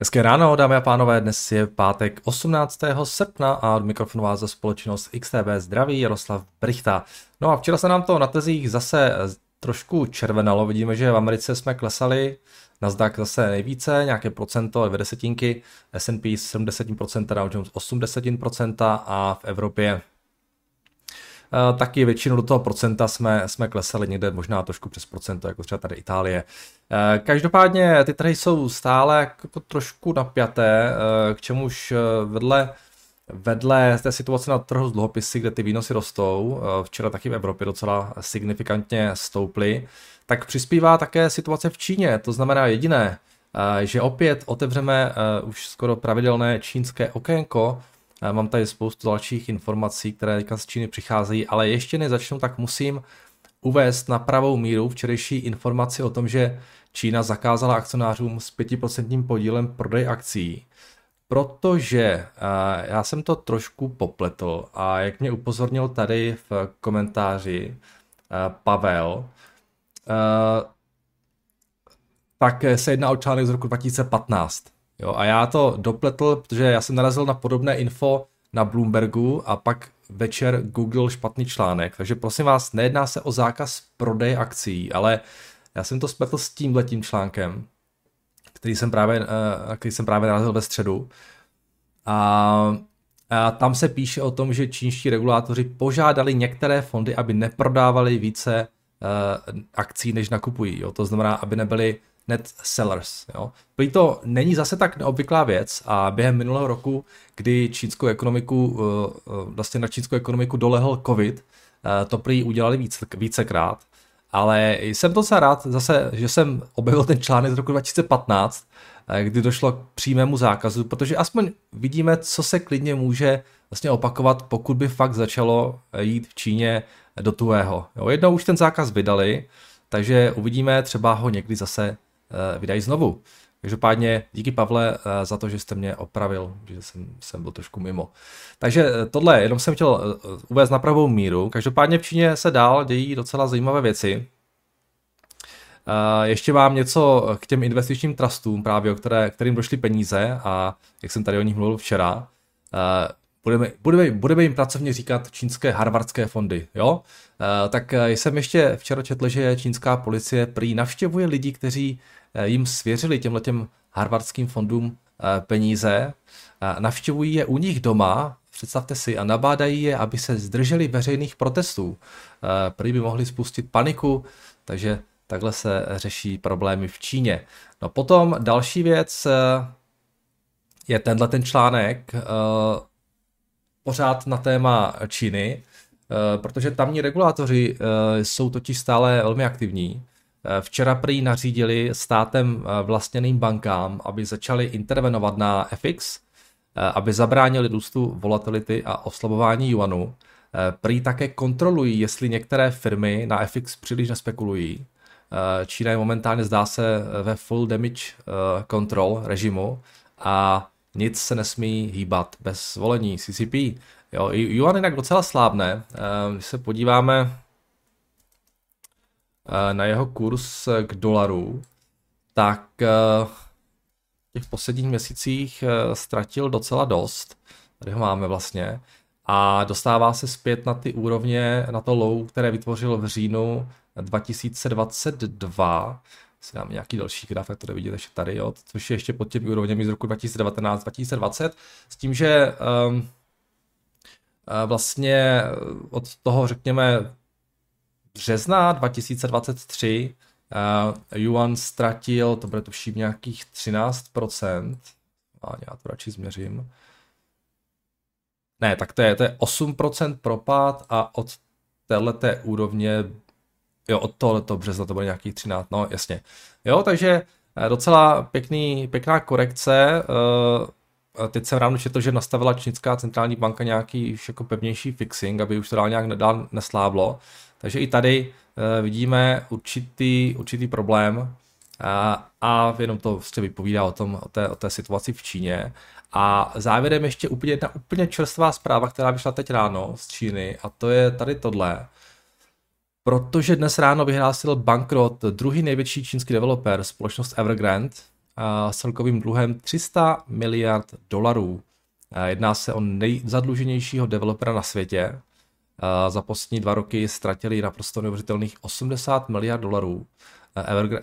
Hezké ráno, dámy a pánové, dnes je pátek 18. srpna a od mikrofonu vás za společnost XTB zdraví Jaroslav Brichta. No a včera se nám to na tezích zase trošku červenalo, vidíme, že v Americe jsme klesali, Nasdaq zase nejvíce, nějaké procento, dvě desetinky, S&P 70%, Dow Jones 80% a v Evropě taky většinu do toho procenta jsme, jsme klesali někde možná trošku přes procento, jako třeba tady Itálie. Eh, každopádně ty trhy jsou stále jako trošku napjaté, eh, k čemuž vedle Vedle té situace na trhu z dluhopisy, kde ty výnosy rostou, včera taky v Evropě docela signifikantně stouply, tak přispívá také situace v Číně. To znamená jediné, že opět otevřeme už skoro pravidelné čínské okénko, Mám tady spoustu dalších informací, které z Číny přicházejí, ale ještě než začnu, tak musím uvést na pravou míru včerejší informaci o tom, že Čína zakázala akcionářům s 5% podílem prodej akcí, protože já jsem to trošku popletl a jak mě upozornil tady v komentáři Pavel, tak se jedná o článek z roku 2015. Jo, a já to dopletl, protože já jsem narazil na podobné info na Bloombergu a pak večer Google špatný článek. Takže prosím vás, nejedná se o zákaz prodeje akcí, ale já jsem to spletl s tímhletím článkem, který jsem právě, uh, který jsem právě narazil ve středu. A, a tam se píše o tom, že čínští regulátoři požádali některé fondy, aby neprodávali více uh, akcí, než nakupují. Jo? To znamená, aby nebyly net sellers. Jo. Prý to není zase tak neobvyklá věc a během minulého roku, kdy čínskou ekonomiku, eh, eh, vlastně na čínskou ekonomiku dolehl covid, eh, to prý udělali víc, vícekrát, ale jsem docela rád zase, že jsem objevil ten článek z roku 2015, kdy došlo k přímému zákazu, protože aspoň vidíme, co se klidně může vlastně opakovat, pokud by fakt začalo jít v Číně do tuhého. Jo, jednou už ten zákaz vydali, takže uvidíme, třeba ho někdy zase vydají znovu. Každopádně díky Pavle eh, za to, že jste mě opravil, že jsem, jsem byl trošku mimo. Takže eh, tohle, jenom jsem chtěl uvést na pravou míru. Každopádně v Číně se dál dějí docela zajímavé věci. Ještě mám něco k těm investičním trustům, právě o které, kterým došly peníze a jak jsem tady o nich mluvil včera. Budeme, budeme, budeme jim pracovně říkat čínské harvardské fondy, jo? Tak jsem ještě včera četl, že čínská policie prý navštěvuje lidi, kteří Eh, jim svěřili těmhletěm harvardským fondům eh, peníze, navštěvují je u nich doma, představte si, a nabádají je, aby se zdrželi veřejných protestů. Eh, prý by mohli spustit paniku, takže takhle se řeší problémy v Číně. No potom další věc je tenhle ten článek, pořád na téma Číny, protože tamní regulátoři jsou totiž stále velmi aktivní Eh, včera prý nařídili státem eh, vlastněným bankám, aby začali intervenovat na FX, eh, aby zabránili růstu volatility a oslabování yuanu. Prý také kontrolují, jestli některé firmy na FX příliš nespekulují. Čína je momentálně zdá se ve full damage control režimu a nic se nesmí hýbat bez volení CCP. Jo, yuan jinak docela slábne. Když se podíváme Eh, na jeho kurz k dolaru, tak eh, v těch posledních měsících eh, ztratil docela dost. Tady ho máme vlastně. A dostává se zpět na ty úrovně, na to low, které vytvořil v říjnu 2022. Si dám nějaký další graf, to vidíte ještě tady, jo, což je ještě pod těmi úrovněmi z roku 2019-2020, s tím, že um, vlastně od toho, řekněme, března 2023 uh, Yuan ztratil, to bude tuším nějakých 13%, a já to radši změřím. Ne, tak to je, to je 8% propad a od téhleté úrovně, jo, od tohoto března to bude nějakých 13, no jasně. Jo, takže eh, docela pěkný, pěkná korekce. Uh, teď jsem ráno četl, že nastavila čínská centrální banka nějaký už jako pevnější fixing, aby už to dál nějak dál nesláblo. Takže i tady uh, vidíme určitý, určitý problém a, a jenom to vlastně vypovídá o, tom, o, té, o té situaci v Číně. A závěrem ještě úplně jedna úplně čerstvá zpráva, která vyšla teď ráno z Číny a to je tady tohle. Protože dnes ráno vyhlásil bankrot druhý největší čínský developer, společnost Evergrande, s celkovým dluhem 300 miliard dolarů. Jedná se o nejzadluženějšího developera na světě. Za poslední dva roky ztratili naprosto neuvěřitelných 80 miliard dolarů.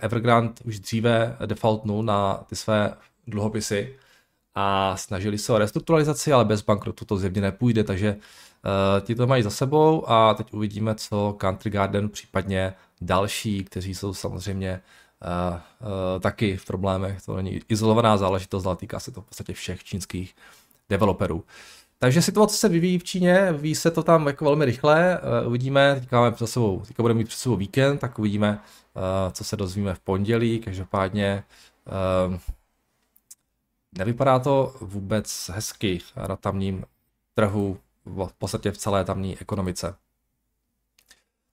Evergrande už dříve defaultnul na ty své dluhopisy a snažili se o restrukturalizaci, ale bez bankrotu to zjevně nepůjde, takže uh, ti to mají za sebou a teď uvidíme, co Country Garden, případně další, kteří jsou samozřejmě uh, uh, taky v problémech. To není izolovaná záležitost, ale týká se to v podstatě všech čínských developerů. Takže situace se vyvíjí v Číně, vyvíjí se to tam jako velmi rychle, uh, uvidíme, teďka máme před sebou, teďka budeme mít před sebou víkend, tak uvidíme, uh, co se dozvíme v pondělí, každopádně uh, Nevypadá to vůbec hezky na tamním trhu, v podstatě v celé tamní ekonomice.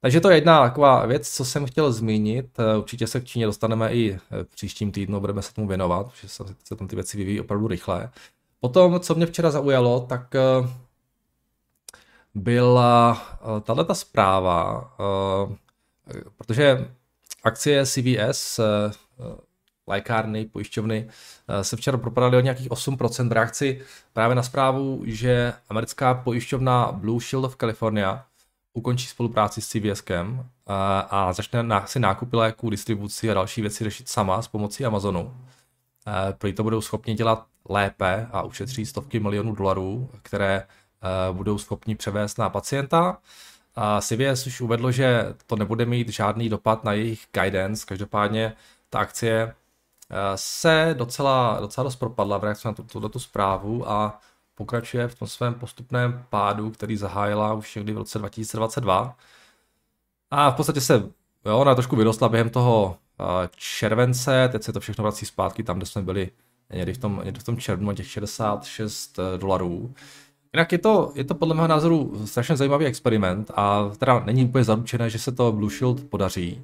Takže to je jedna taková věc, co jsem chtěl zmínit. Určitě se k Číně dostaneme i v příštím týdnu, budeme se tomu věnovat, že se tam ty věci vyvíjí opravdu rychle. Potom, co mě včera zaujalo, tak eh, byla eh, tahle ta zpráva, eh, protože akcie CVS lékárny, pojišťovny se včera propadaly o nějakých 8% v reakci právě na zprávu, že americká pojišťovna Blue Shield of California ukončí spolupráci s eh, a začne si nákupy léků, distribuci a další věci řešit sama s pomocí Amazonu. Eh, prý to budou schopni dělat lépe a ušetří stovky milionů dolarů, které budou schopni převést na pacienta. A CVS už uvedlo, že to nebude mít žádný dopad na jejich guidance, každopádně ta akcie se docela, docela dost propadla v reakci na tuto tu zprávu a pokračuje v tom svém postupném pádu, který zahájila už někdy v roce 2022. A v podstatě se, jo, ona trošku vyrostla během toho července, teď se to všechno vrací zpátky tam, kde jsme byli někdy v tom, někdy v tom červnu, těch 66 e, dolarů. Jinak je to, je to podle mého názoru strašně zajímavý experiment a teda není úplně zaručené, že se to Blue Shield podaří.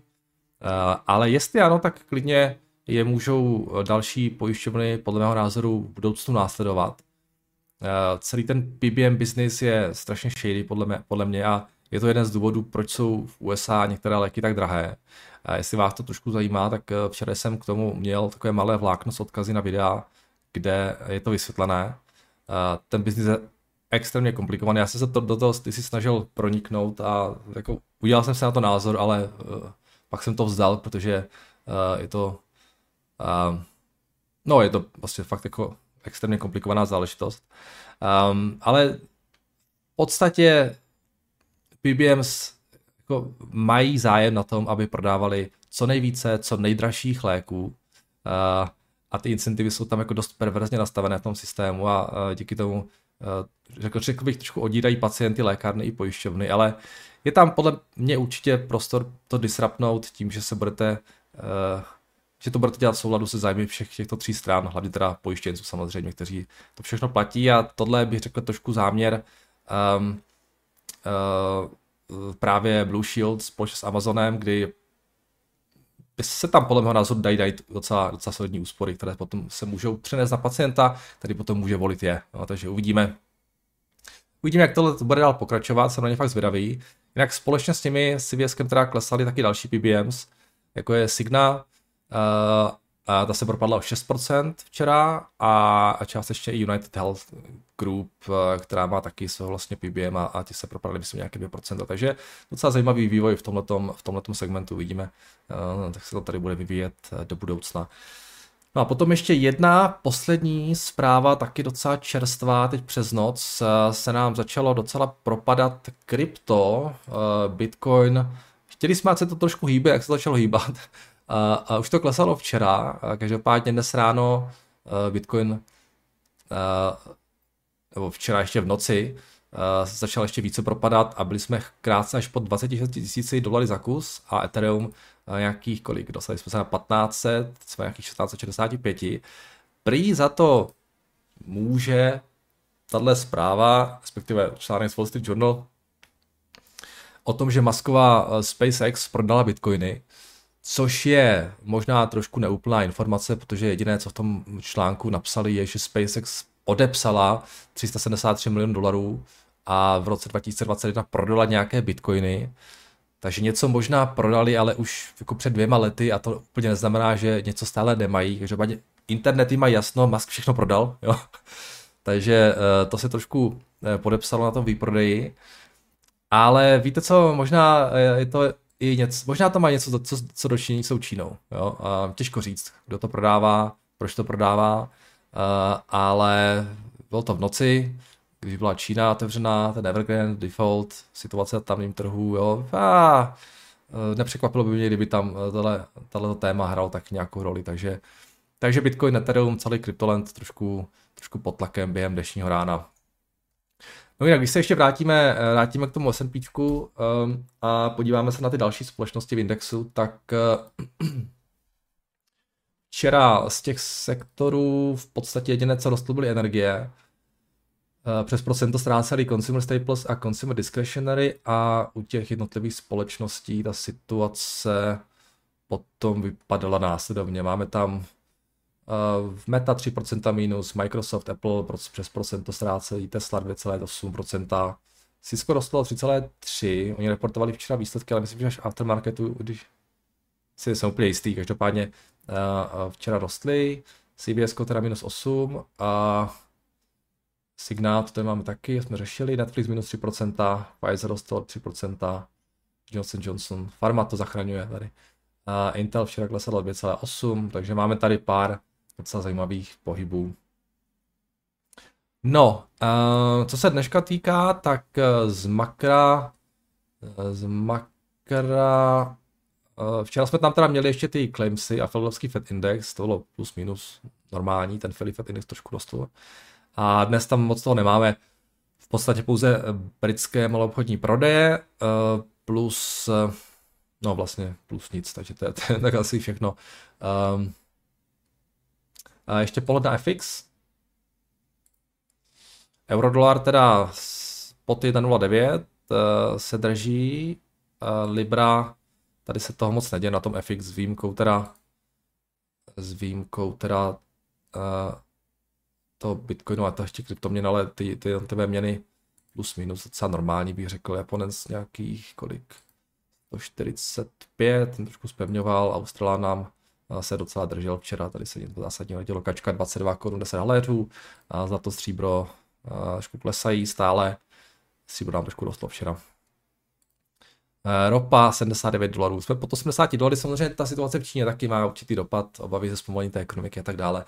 Ale jestli ano, tak klidně je můžou eh, další pojišťovny podle mého názoru v budoucnu následovat. Eh, celý ten PBM business je strašně shady podle mě, podle mě a je to jeden z důvodů, proč jsou v USA některé léky tak drahé. A jestli vás to trošku zajímá, tak eh, včera jsem k tomu měl takové malé vlákno s odkazy na videa, kde je to vysvětlené. Ten biznis je extrémně komplikovaný. Já jsem se to, do toho ty si snažil proniknout a jako, udělal jsem se na to názor, ale pak jsem to vzdal, protože je to no, je to vlastně fakt jako extrémně komplikovaná záležitost. Um, ale v podstatě PBMs jako mají zájem na tom, aby prodávali co nejvíce, co nejdražších léků. Uh, a ty incentivy jsou tam jako dost perverzně nastavené v tom systému a uh, díky tomu uh, řekl, řekl bych trošku odírají pacienty, lékárny i pojišťovny, ale je tam podle mě určitě prostor to disrupnout tím, že se budete že to budete dělat v souladu se zájmy všech těchto tří stran, hlavně teda pojištěnců samozřejmě, kteří to všechno platí. A tohle bych řekl trošku záměr um, právě Blue Shield společně s Amazonem, kdy se tam podle mého názoru dají, dají docela, docela solidní úspory, které potom se můžou přenést na pacienta, který potom může volit je. No, takže uvidíme, Uvidíme, jak tohle bude dál pokračovat, jsem na ně fakt zvědavý. Jinak společně s těmi CVSkem teda klesaly taky další PBMs, jako je Signa, Uh, a ta se propadla o 6% včera a, částečně i United Health Group, eh, která má taky svého vlastně PBM a, a ti se propadly myslím nějaké 2%. Takže docela zajímavý vývoj v tomhletom, v tomhletom segmentu vidíme, uh, tak se to tady bude vyvíjet do budoucna. No a potom ještě jedna poslední zpráva, taky docela čerstvá, teď přes noc se nám začalo docela propadat krypto, Bitcoin. Chtěli jsme, ať se to trošku hýbe, jak se to začalo hýbat, a, už to klesalo včera, každopádně dnes ráno Bitcoin, nebo včera ještě v noci, začal ještě více propadat a byli jsme krátce až pod 26 tisíci dolarů za kus a Ethereum nějakých kolik, dostali jsme se na 1500, jsme nějakých 1665. Prý za to může tahle zpráva, respektive článek z Wall Street Journal, o tom, že Masková SpaceX prodala bitcoiny, Což je možná trošku neúplná informace, protože jediné, co v tom článku napsali, je, že SpaceX odepsala 373 milionů dolarů a v roce 2021 prodala nějaké bitcoiny. Takže něco možná prodali, ale už jako před dvěma lety a to úplně neznamená, že něco stále nemají. Takže internety mají jasno, Musk všechno prodal, jo. Takže uh, to se trošku uh, podepsalo na tom výprodeji. Ale víte co, možná je to i něco, možná to má něco, co, co dočinění s Čínou. Jo? A těžko říct, kdo to prodává, proč to prodává, uh, ale bylo to v noci, když byla Čína otevřená, ten Evergrande, default, situace na tamním trhu, jo, a nepřekvapilo by mě, kdyby tam tohle, tohle téma hrál tak nějakou roli, takže, takže Bitcoin, Ethereum, celý kryptoland trošku, trošku pod tlakem během dnešního rána. No jinak, když se ještě vrátíme, vrátíme k tomu S&P um, a podíváme se na ty další společnosti v indexu, tak uh, včera z těch sektorů v podstatě jediné, co rostlo, byly energie. Uh, přes procento ztráceli Consumer Staples a Consumer Discretionary a u těch jednotlivých společností ta situace potom vypadala následovně. Máme tam Meta 3% minus, Microsoft, Apple přes procento ztrácejí, Tesla 2,8%, Cisco rostlo 3,3%, oni reportovali včera výsledky, ale myslím, že až aftermarketu, když si jsem úplně jistý, každopádně včera rostly, CBS teda minus 8 a Signál, to máme taky, jsme řešili, Netflix minus 3%, Pfizer rostl 3%, Johnson Johnson, Pharma to zachraňuje tady. A Intel včera klesl 2,8, takže máme tady pár docela zajímavých pohybů. No, uh, co se dneška týká, tak uh, z makra, uh, z makra, uh, včera jsme tam teda měli ještě ty claimsy a Philadelphia Fed Index, to bylo plus minus normální, ten Philly Fed Index trošku rostl. A dnes tam moc toho nemáme, v podstatě pouze britské maloobchodní prodeje, uh, plus, no vlastně plus nic, takže to je, to je tak asi všechno. Um, a ještě pohled na FX. Eurodolar teda pod 1,09 eh, se drží. Eh, Libra, tady se toho moc neděje na tom FX s výjimkou teda s výjimkou teda uh, to Bitcoinu a to ještě kryptoměn, ale ty, ty jednotlivé měny plus minus docela normální bych řekl. Japonec nějakých kolik? 145, ten trošku spevňoval, Australán nám se docela držel včera, tady se něco zásadního nedělo, kačka 22 korun 10 haléřů, a za to stříbro trošku klesají stále, stříbro nám trošku rostlo včera. E, ropa 79 dolarů. Jsme pod 80 dolarů, samozřejmě ta situace v Číně taky má určitý dopad, obavy ze zpomalení té ekonomiky a tak dále.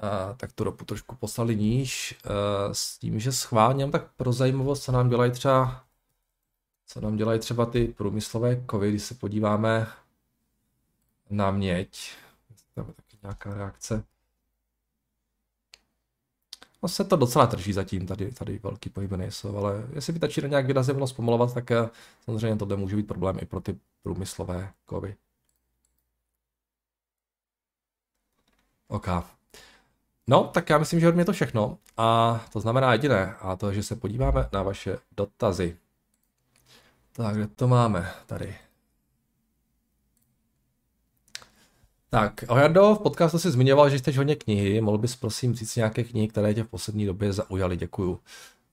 A, tak tu ropu trošku poslali níž e, s tím, že schválně, tak pro zajímavost, co nám dělají třeba co nám dělají třeba ty průmyslové kovy, když se podíváme na měď. Tam je taky nějaká reakce. No se to docela drží zatím, tady, tady velký pohyby nejsou, ale jestli by ta Čína nějak bylo zpomalovat, tak eh, samozřejmě to může být problém i pro ty průmyslové kovy. OK. No, tak já myslím, že od mě to všechno. A to znamená jediné, a to, že se podíváme na vaše dotazy. Tak, kde to máme? Tady. Tak, Ojardo, v podcastu si zmiňoval, že jste hodně knihy. Mohl bys prosím říct nějaké knihy, které tě v poslední době zaujaly? Děkuju.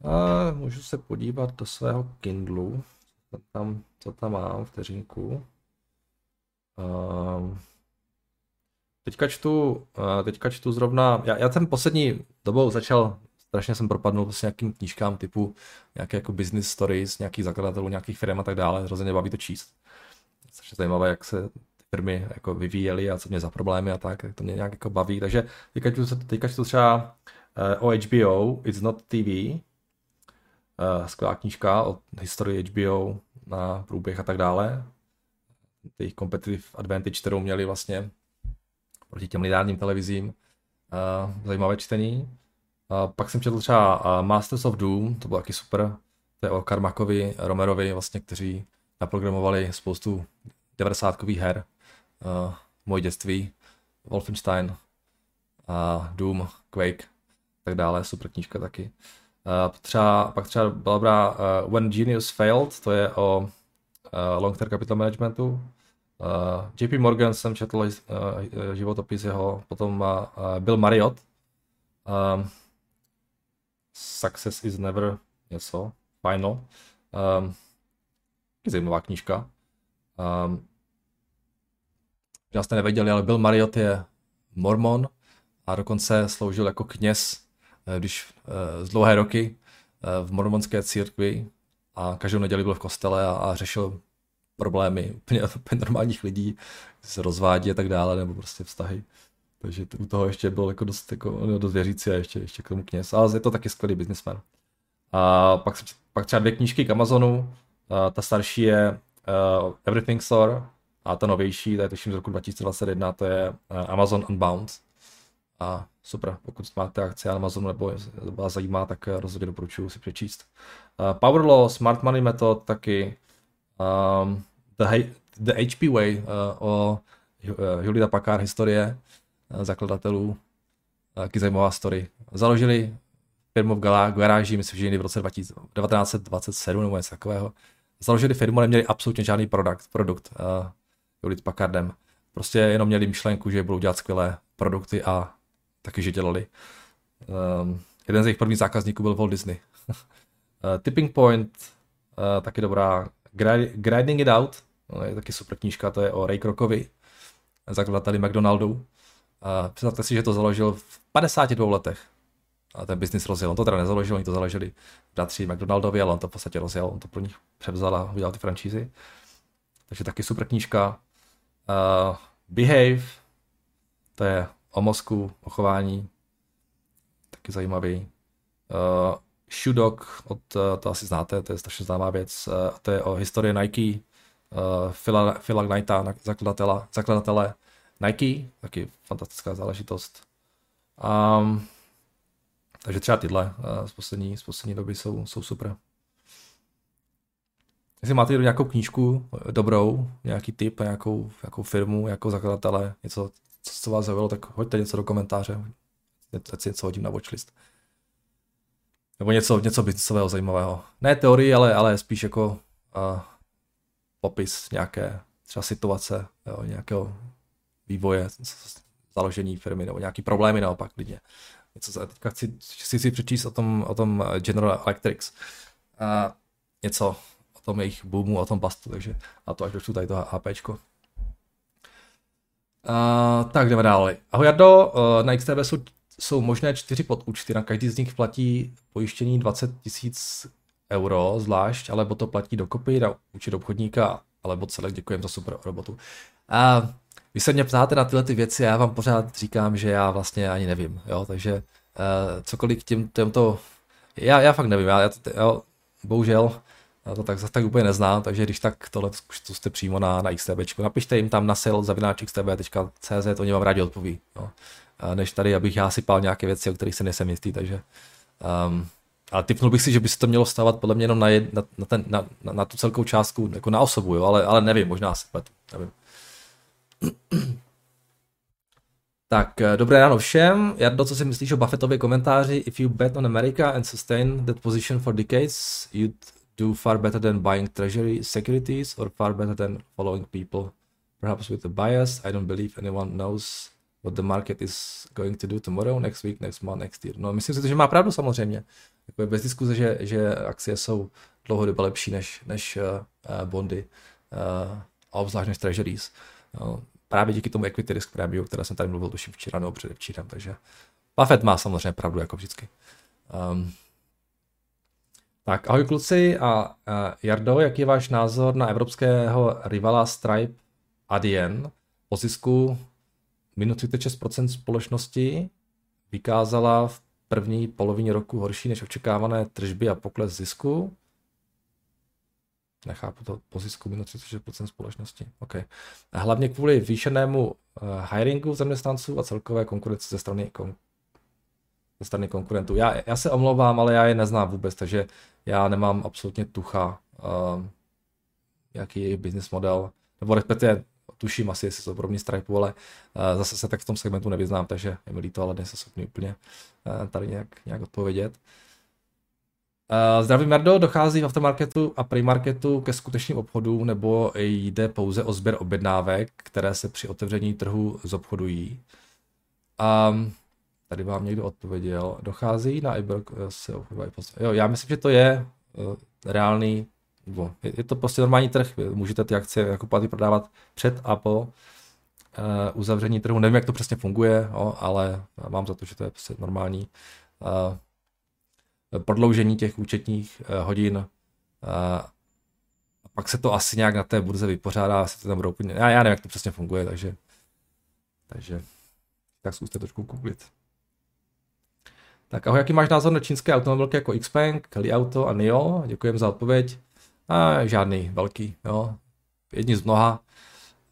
A můžu se podívat do svého Kindlu. Co tam, co tam mám, vteřinku. Um, teďka čtu, teďka čtu zrovna, já, já ten poslední dobou začal, strašně jsem propadnul s nějakým knížkám typu nějaké jako business stories, nějakých zakladatelů, nějakých firm a tak dále, hrozně baví to číst. Strašně zajímavé, jak se firmy jako vyvíjely a co mě za problémy a tak, tak to mě nějak jako baví. Takže teďka čtu, teďka čtu třeba uh, o HBO, It's Not TV, uh, eh, skvělá knížka o historii HBO na průběh a tak dále. Ty competitive advantage, kterou měli vlastně proti těm lineárním televizím. Uh, zajímavé čtení. Uh, pak jsem četl třeba uh, Masters of Doom, to bylo taky super. To je o Carmackovi, Romerovi, vlastně, kteří naprogramovali spoustu 90 her uh, moje dětství, Wolfenstein, uh, Doom, Quake, tak dále, super knížka taky. Uh, třeba, pak třeba byla dobrá uh, When Genius Failed, to je o uh, long term capital managementu. Uh, JP Morgan jsem četl uh, životopis jeho, potom uh, Bill Marriott. Um, Success is never něco, final. Um, zajímavá knížka. Um, Možná jste nevěděli, ale Bill Marriott je mormon a dokonce sloužil jako kněz, když z dlouhé roky v mormonské církvi a každou neděli byl v kostele a, a řešil problémy úplně, úplně normálních lidí, se rozvádí a tak dále, nebo prostě vztahy. Takže u toho ještě byl jako dost, jako, dost věřící a ještě, ještě k tomu kněz. Ale je to taky skvělý businessman. A pak, pak třeba dvě knížky k Amazonu. A ta starší je uh, Everything Store a ta novější, to je tuším z roku 2021, to je uh, Amazon Unbound. A super, pokud máte akce Amazonu nebo vás zajímá, tak rozhodně doporučuji si přečíst. Uh, Power Law, Smart Money Method taky. Um, the, the HP Way uh, o Julita Packard historie zakladatelů. Taky zajímavá story. Založili firmu v garáži, myslím, že někdy v roce 1927 nebo něco takového. Založili firmu, neměli absolutně žádný produkt, produkt uh, Julit Packardem. Prostě jenom měli myšlenku, že budou dělat skvělé produkty a taky, že dělali. Um, jeden z jejich prvních zákazníků byl Walt Disney. uh, Tipping Point, uh, taky dobrá. Grinding It Out, no, je taky super knížka, to je o Ray Krokovi, zakladateli McDonaldu. Uh, představte si, že to založil v 52 letech. A ten biznis rozjel. On to teda nezaložil, oni to založili bratři McDonaldovi, ale on to v podstatě rozjel, on to pro nich převzal a udělal ty franšízy. Takže taky super knížka. Uh, Behave, to je o mozku, o chování, taky zajímavý. Uh, Shudok, od, uh, to asi znáte, to je strašně známá věc, uh, to je o historii Nike, uh, Phila, Phila Knighta, zakladatele Nike, taky fantastická záležitost. Um, takže třeba tyhle uh, z, poslední, z poslední doby jsou, jsou super. Jestli máte nějakou knížku dobrou, nějaký tip, nějakou, nějakou firmu, jako zakladatele, něco, co vás zaujalo, tak hoďte něco do komentáře, ať si něco hodím na watchlist. Nebo něco, něco biznisového zajímavého. Ne teorii, ale, ale spíš jako uh, popis nějaké třeba situace, jo, nějakého vývoje, založení firmy, nebo nějaký problémy naopak klidně. Něco, za, teďka chci, chci si přečíst o tom, o tom General Electrics. Uh, něco tom jejich boomu, o tom bastu, takže a to až došlu tady to HPčko. Uh, tak jdeme dále. Ahoj Jardo, uh, na XTB jsou, jsou možné čtyři podúčty, na každý z nich platí pojištění 20 tisíc euro zvlášť, alebo to platí dokopy na účet obchodníka, alebo celek děkujem za super robotu. Uh, vy se mě ptáte na tyhle ty věci a já vám pořád říkám, že já vlastně ani nevím, jo, takže uh, cokoliv k těm, těmto, já, já fakt nevím, já, já, já bohužel, já to tak, tak úplně neznám, takže když tak tohle zkuste přímo na, na XTB. Napište jim tam na sales.xtb.cz, oni vám rádi odpoví. Jo. Než tady, abych já sypal nějaké věci, o kterých se nejsem jistý, takže um, ale typnul bych si, že by se to mělo stávat podle mě jenom na, jed, na, na, ten, na, na, na tu celkou částku, jako na osobu, jo, ale, ale nevím, možná se pletu, nevím. Tak, eh, dobré ráno všem. Jardo, co si myslíš o Buffettově komentáři? If you bet on America and sustain that position for decades, you'd do far better than buying treasury securities or far better than following people. Perhaps with a bias, I don't believe anyone knows what the market is going to do tomorrow, next week, next month, next year. No, myslím si, že má pravdu samozřejmě. Jako je bez diskuze, že, že akcie jsou dlouhodobě lepší než, než uh, bondy, uh, a obzvlášť než treasuries. No, právě díky tomu equity risk premium, které jsem tady mluvil tuším včera nebo předevčírem, takže Buffett má samozřejmě pravdu jako vždycky. Um, tak ahoj kluci a Jardo, jaký je váš názor na evropského rivala Stripe Adyen po zisku minus 36% společnosti vykázala v první polovině roku horší než očekávané tržby a pokles zisku. Nechápu to po zisku minus 36% společnosti. Okay. Hlavně kvůli výšenému uh, hiringu zaměstnanců a celkové konkurenci ze strany, ze strany konkurentů. Já, já se omlouvám, ale já je neznám vůbec, takže já nemám absolutně tucha, uh, jaký je jejich business model, nebo respektive tuším asi, jestli jsou podobní Stripe, ale uh, zase se tak v tom segmentu nevyznám, takže je mi líto, ale nejsem schopný úplně uh, tady nějak, nějak odpovědět. Uh, zdravím Merdo, dochází v aftermarketu a premarketu ke skutečným obchodům nebo jde pouze o sběr objednávek, které se při otevření trhu zobchodují? Um, tady vám někdo odpověděl. Dochází na iBrook se obchodují Jo, já myslím, že to je uh, reálný, bo, je, je to prostě normální trh, můžete ty akcie jako platy prodávat před a po uzavření trhu. Nevím, jak to přesně funguje, jo, ale mám za to, že to je prostě normální uh, prodloužení těch účetních uh, hodin. Uh, pak se to asi nějak na té burze vypořádá, asi to tam budou já, já nevím, jak to přesně funguje, takže, takže tak zkuste trošku googlit. Tak ahoj, jaký máš názor na čínské automobilky jako Xpeng, Kali Auto a NIO? Děkujem za odpověď. A žádný velký, jo. Jedni z mnoha.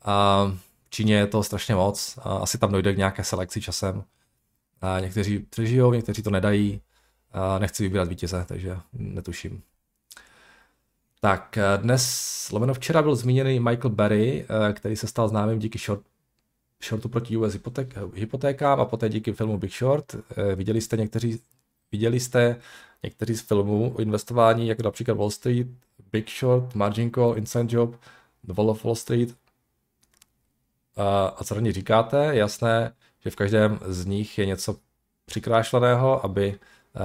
A v Číně je to strašně moc. A asi tam dojde k nějaké selekci časem. A někteří přežijou, někteří to nedají. A nechci vybírat vítěze, takže netuším. Tak dnes, lomeno včera byl zmíněný Michael Berry, který se stal známým díky short shortu proti US hypoték, hypotékám a poté díky filmu Big Short. Eh, viděli jste někteří, viděli jste někteří z filmů o investování, jako například Wall Street, Big Short, Margin Call, Inside Job, The Wall of Wall Street. A, a co říkáte? Jasné, že v každém z nich je něco přikrášleného, aby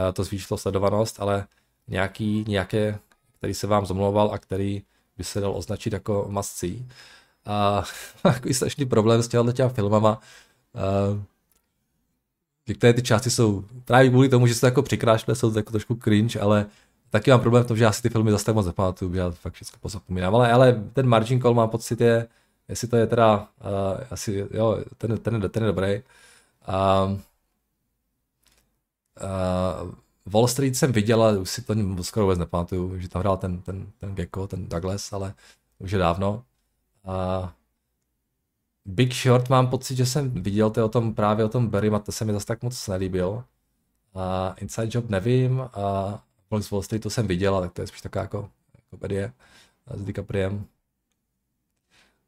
eh, to zvýšilo sledovanost, ale nějaký, nějaké, který se vám zomlouval a který by se dal označit jako see. A takový strašný problém s těma filmama. Uh, některé ty části jsou právě kvůli tomu, že se to jako přikrášle, jsou to jako trošku cringe, ale taky mám problém v tom, že já si ty filmy zase tak moc nepamatuju, já fakt všechno pozapomínám. Ale, ale ten margin call mám pocit je, jestli to je teda, uh, asi, jo, ten, ten, ten je dobrý. Uh, uh, Wall Street jsem viděl, ale už si to skoro vůbec nepamatuju, že tam hrál ten, ten, ten Gecko, ten Douglas, ale už je dávno. Uh, Big Short mám pocit, že jsem viděl to o tom, právě o tom Barry, a to se mi zase tak moc nelíbil. Uh, Inside Job nevím, a uh, Wall Street to jsem viděl, ale to je spíš taková jako komedie s DiCapriem.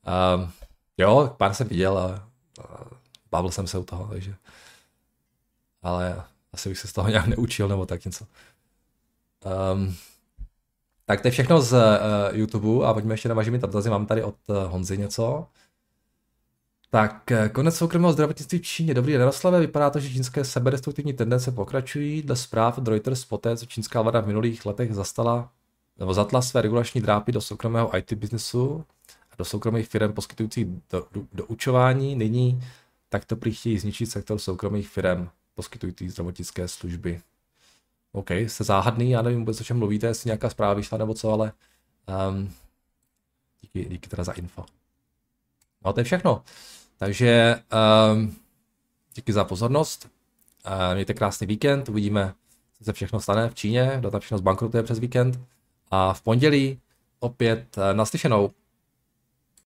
Uh, jo, pár jsem viděl a uh, bavil jsem se u toho, takže ale asi bych se z toho nějak neučil nebo tak něco. Um, tak to je všechno z uh, YouTube a pojďme ještě na vašimi dotazy. Mám tady od uh, Honzy něco. Tak uh, konec soukromého zdravotnictví v Číně. Dobrý den, Jaroslave. Vypadá to, že čínské sebedestruktivní tendence pokračují. Dle zpráv od Reuters poté, co čínská vláda v minulých letech zastala nebo zatla své regulační drápy do soukromého IT biznesu a do soukromých firm poskytujících do, do, do učování, nyní takto prý chtějí zničit sektor soukromých firm poskytujících zdravotnické služby. OK, jste záhadný, já nevím vůbec, o čem mluvíte, jestli nějaká zpráva vyšla nebo co, ale um, díky, díky teda za info. No to je všechno. Takže um, díky za pozornost. Uh, mějte krásný víkend, uvidíme, co se všechno stane v Číně, kdo tam všechno zbankrutuje přes víkend. A v pondělí opět uh, naslyšenou.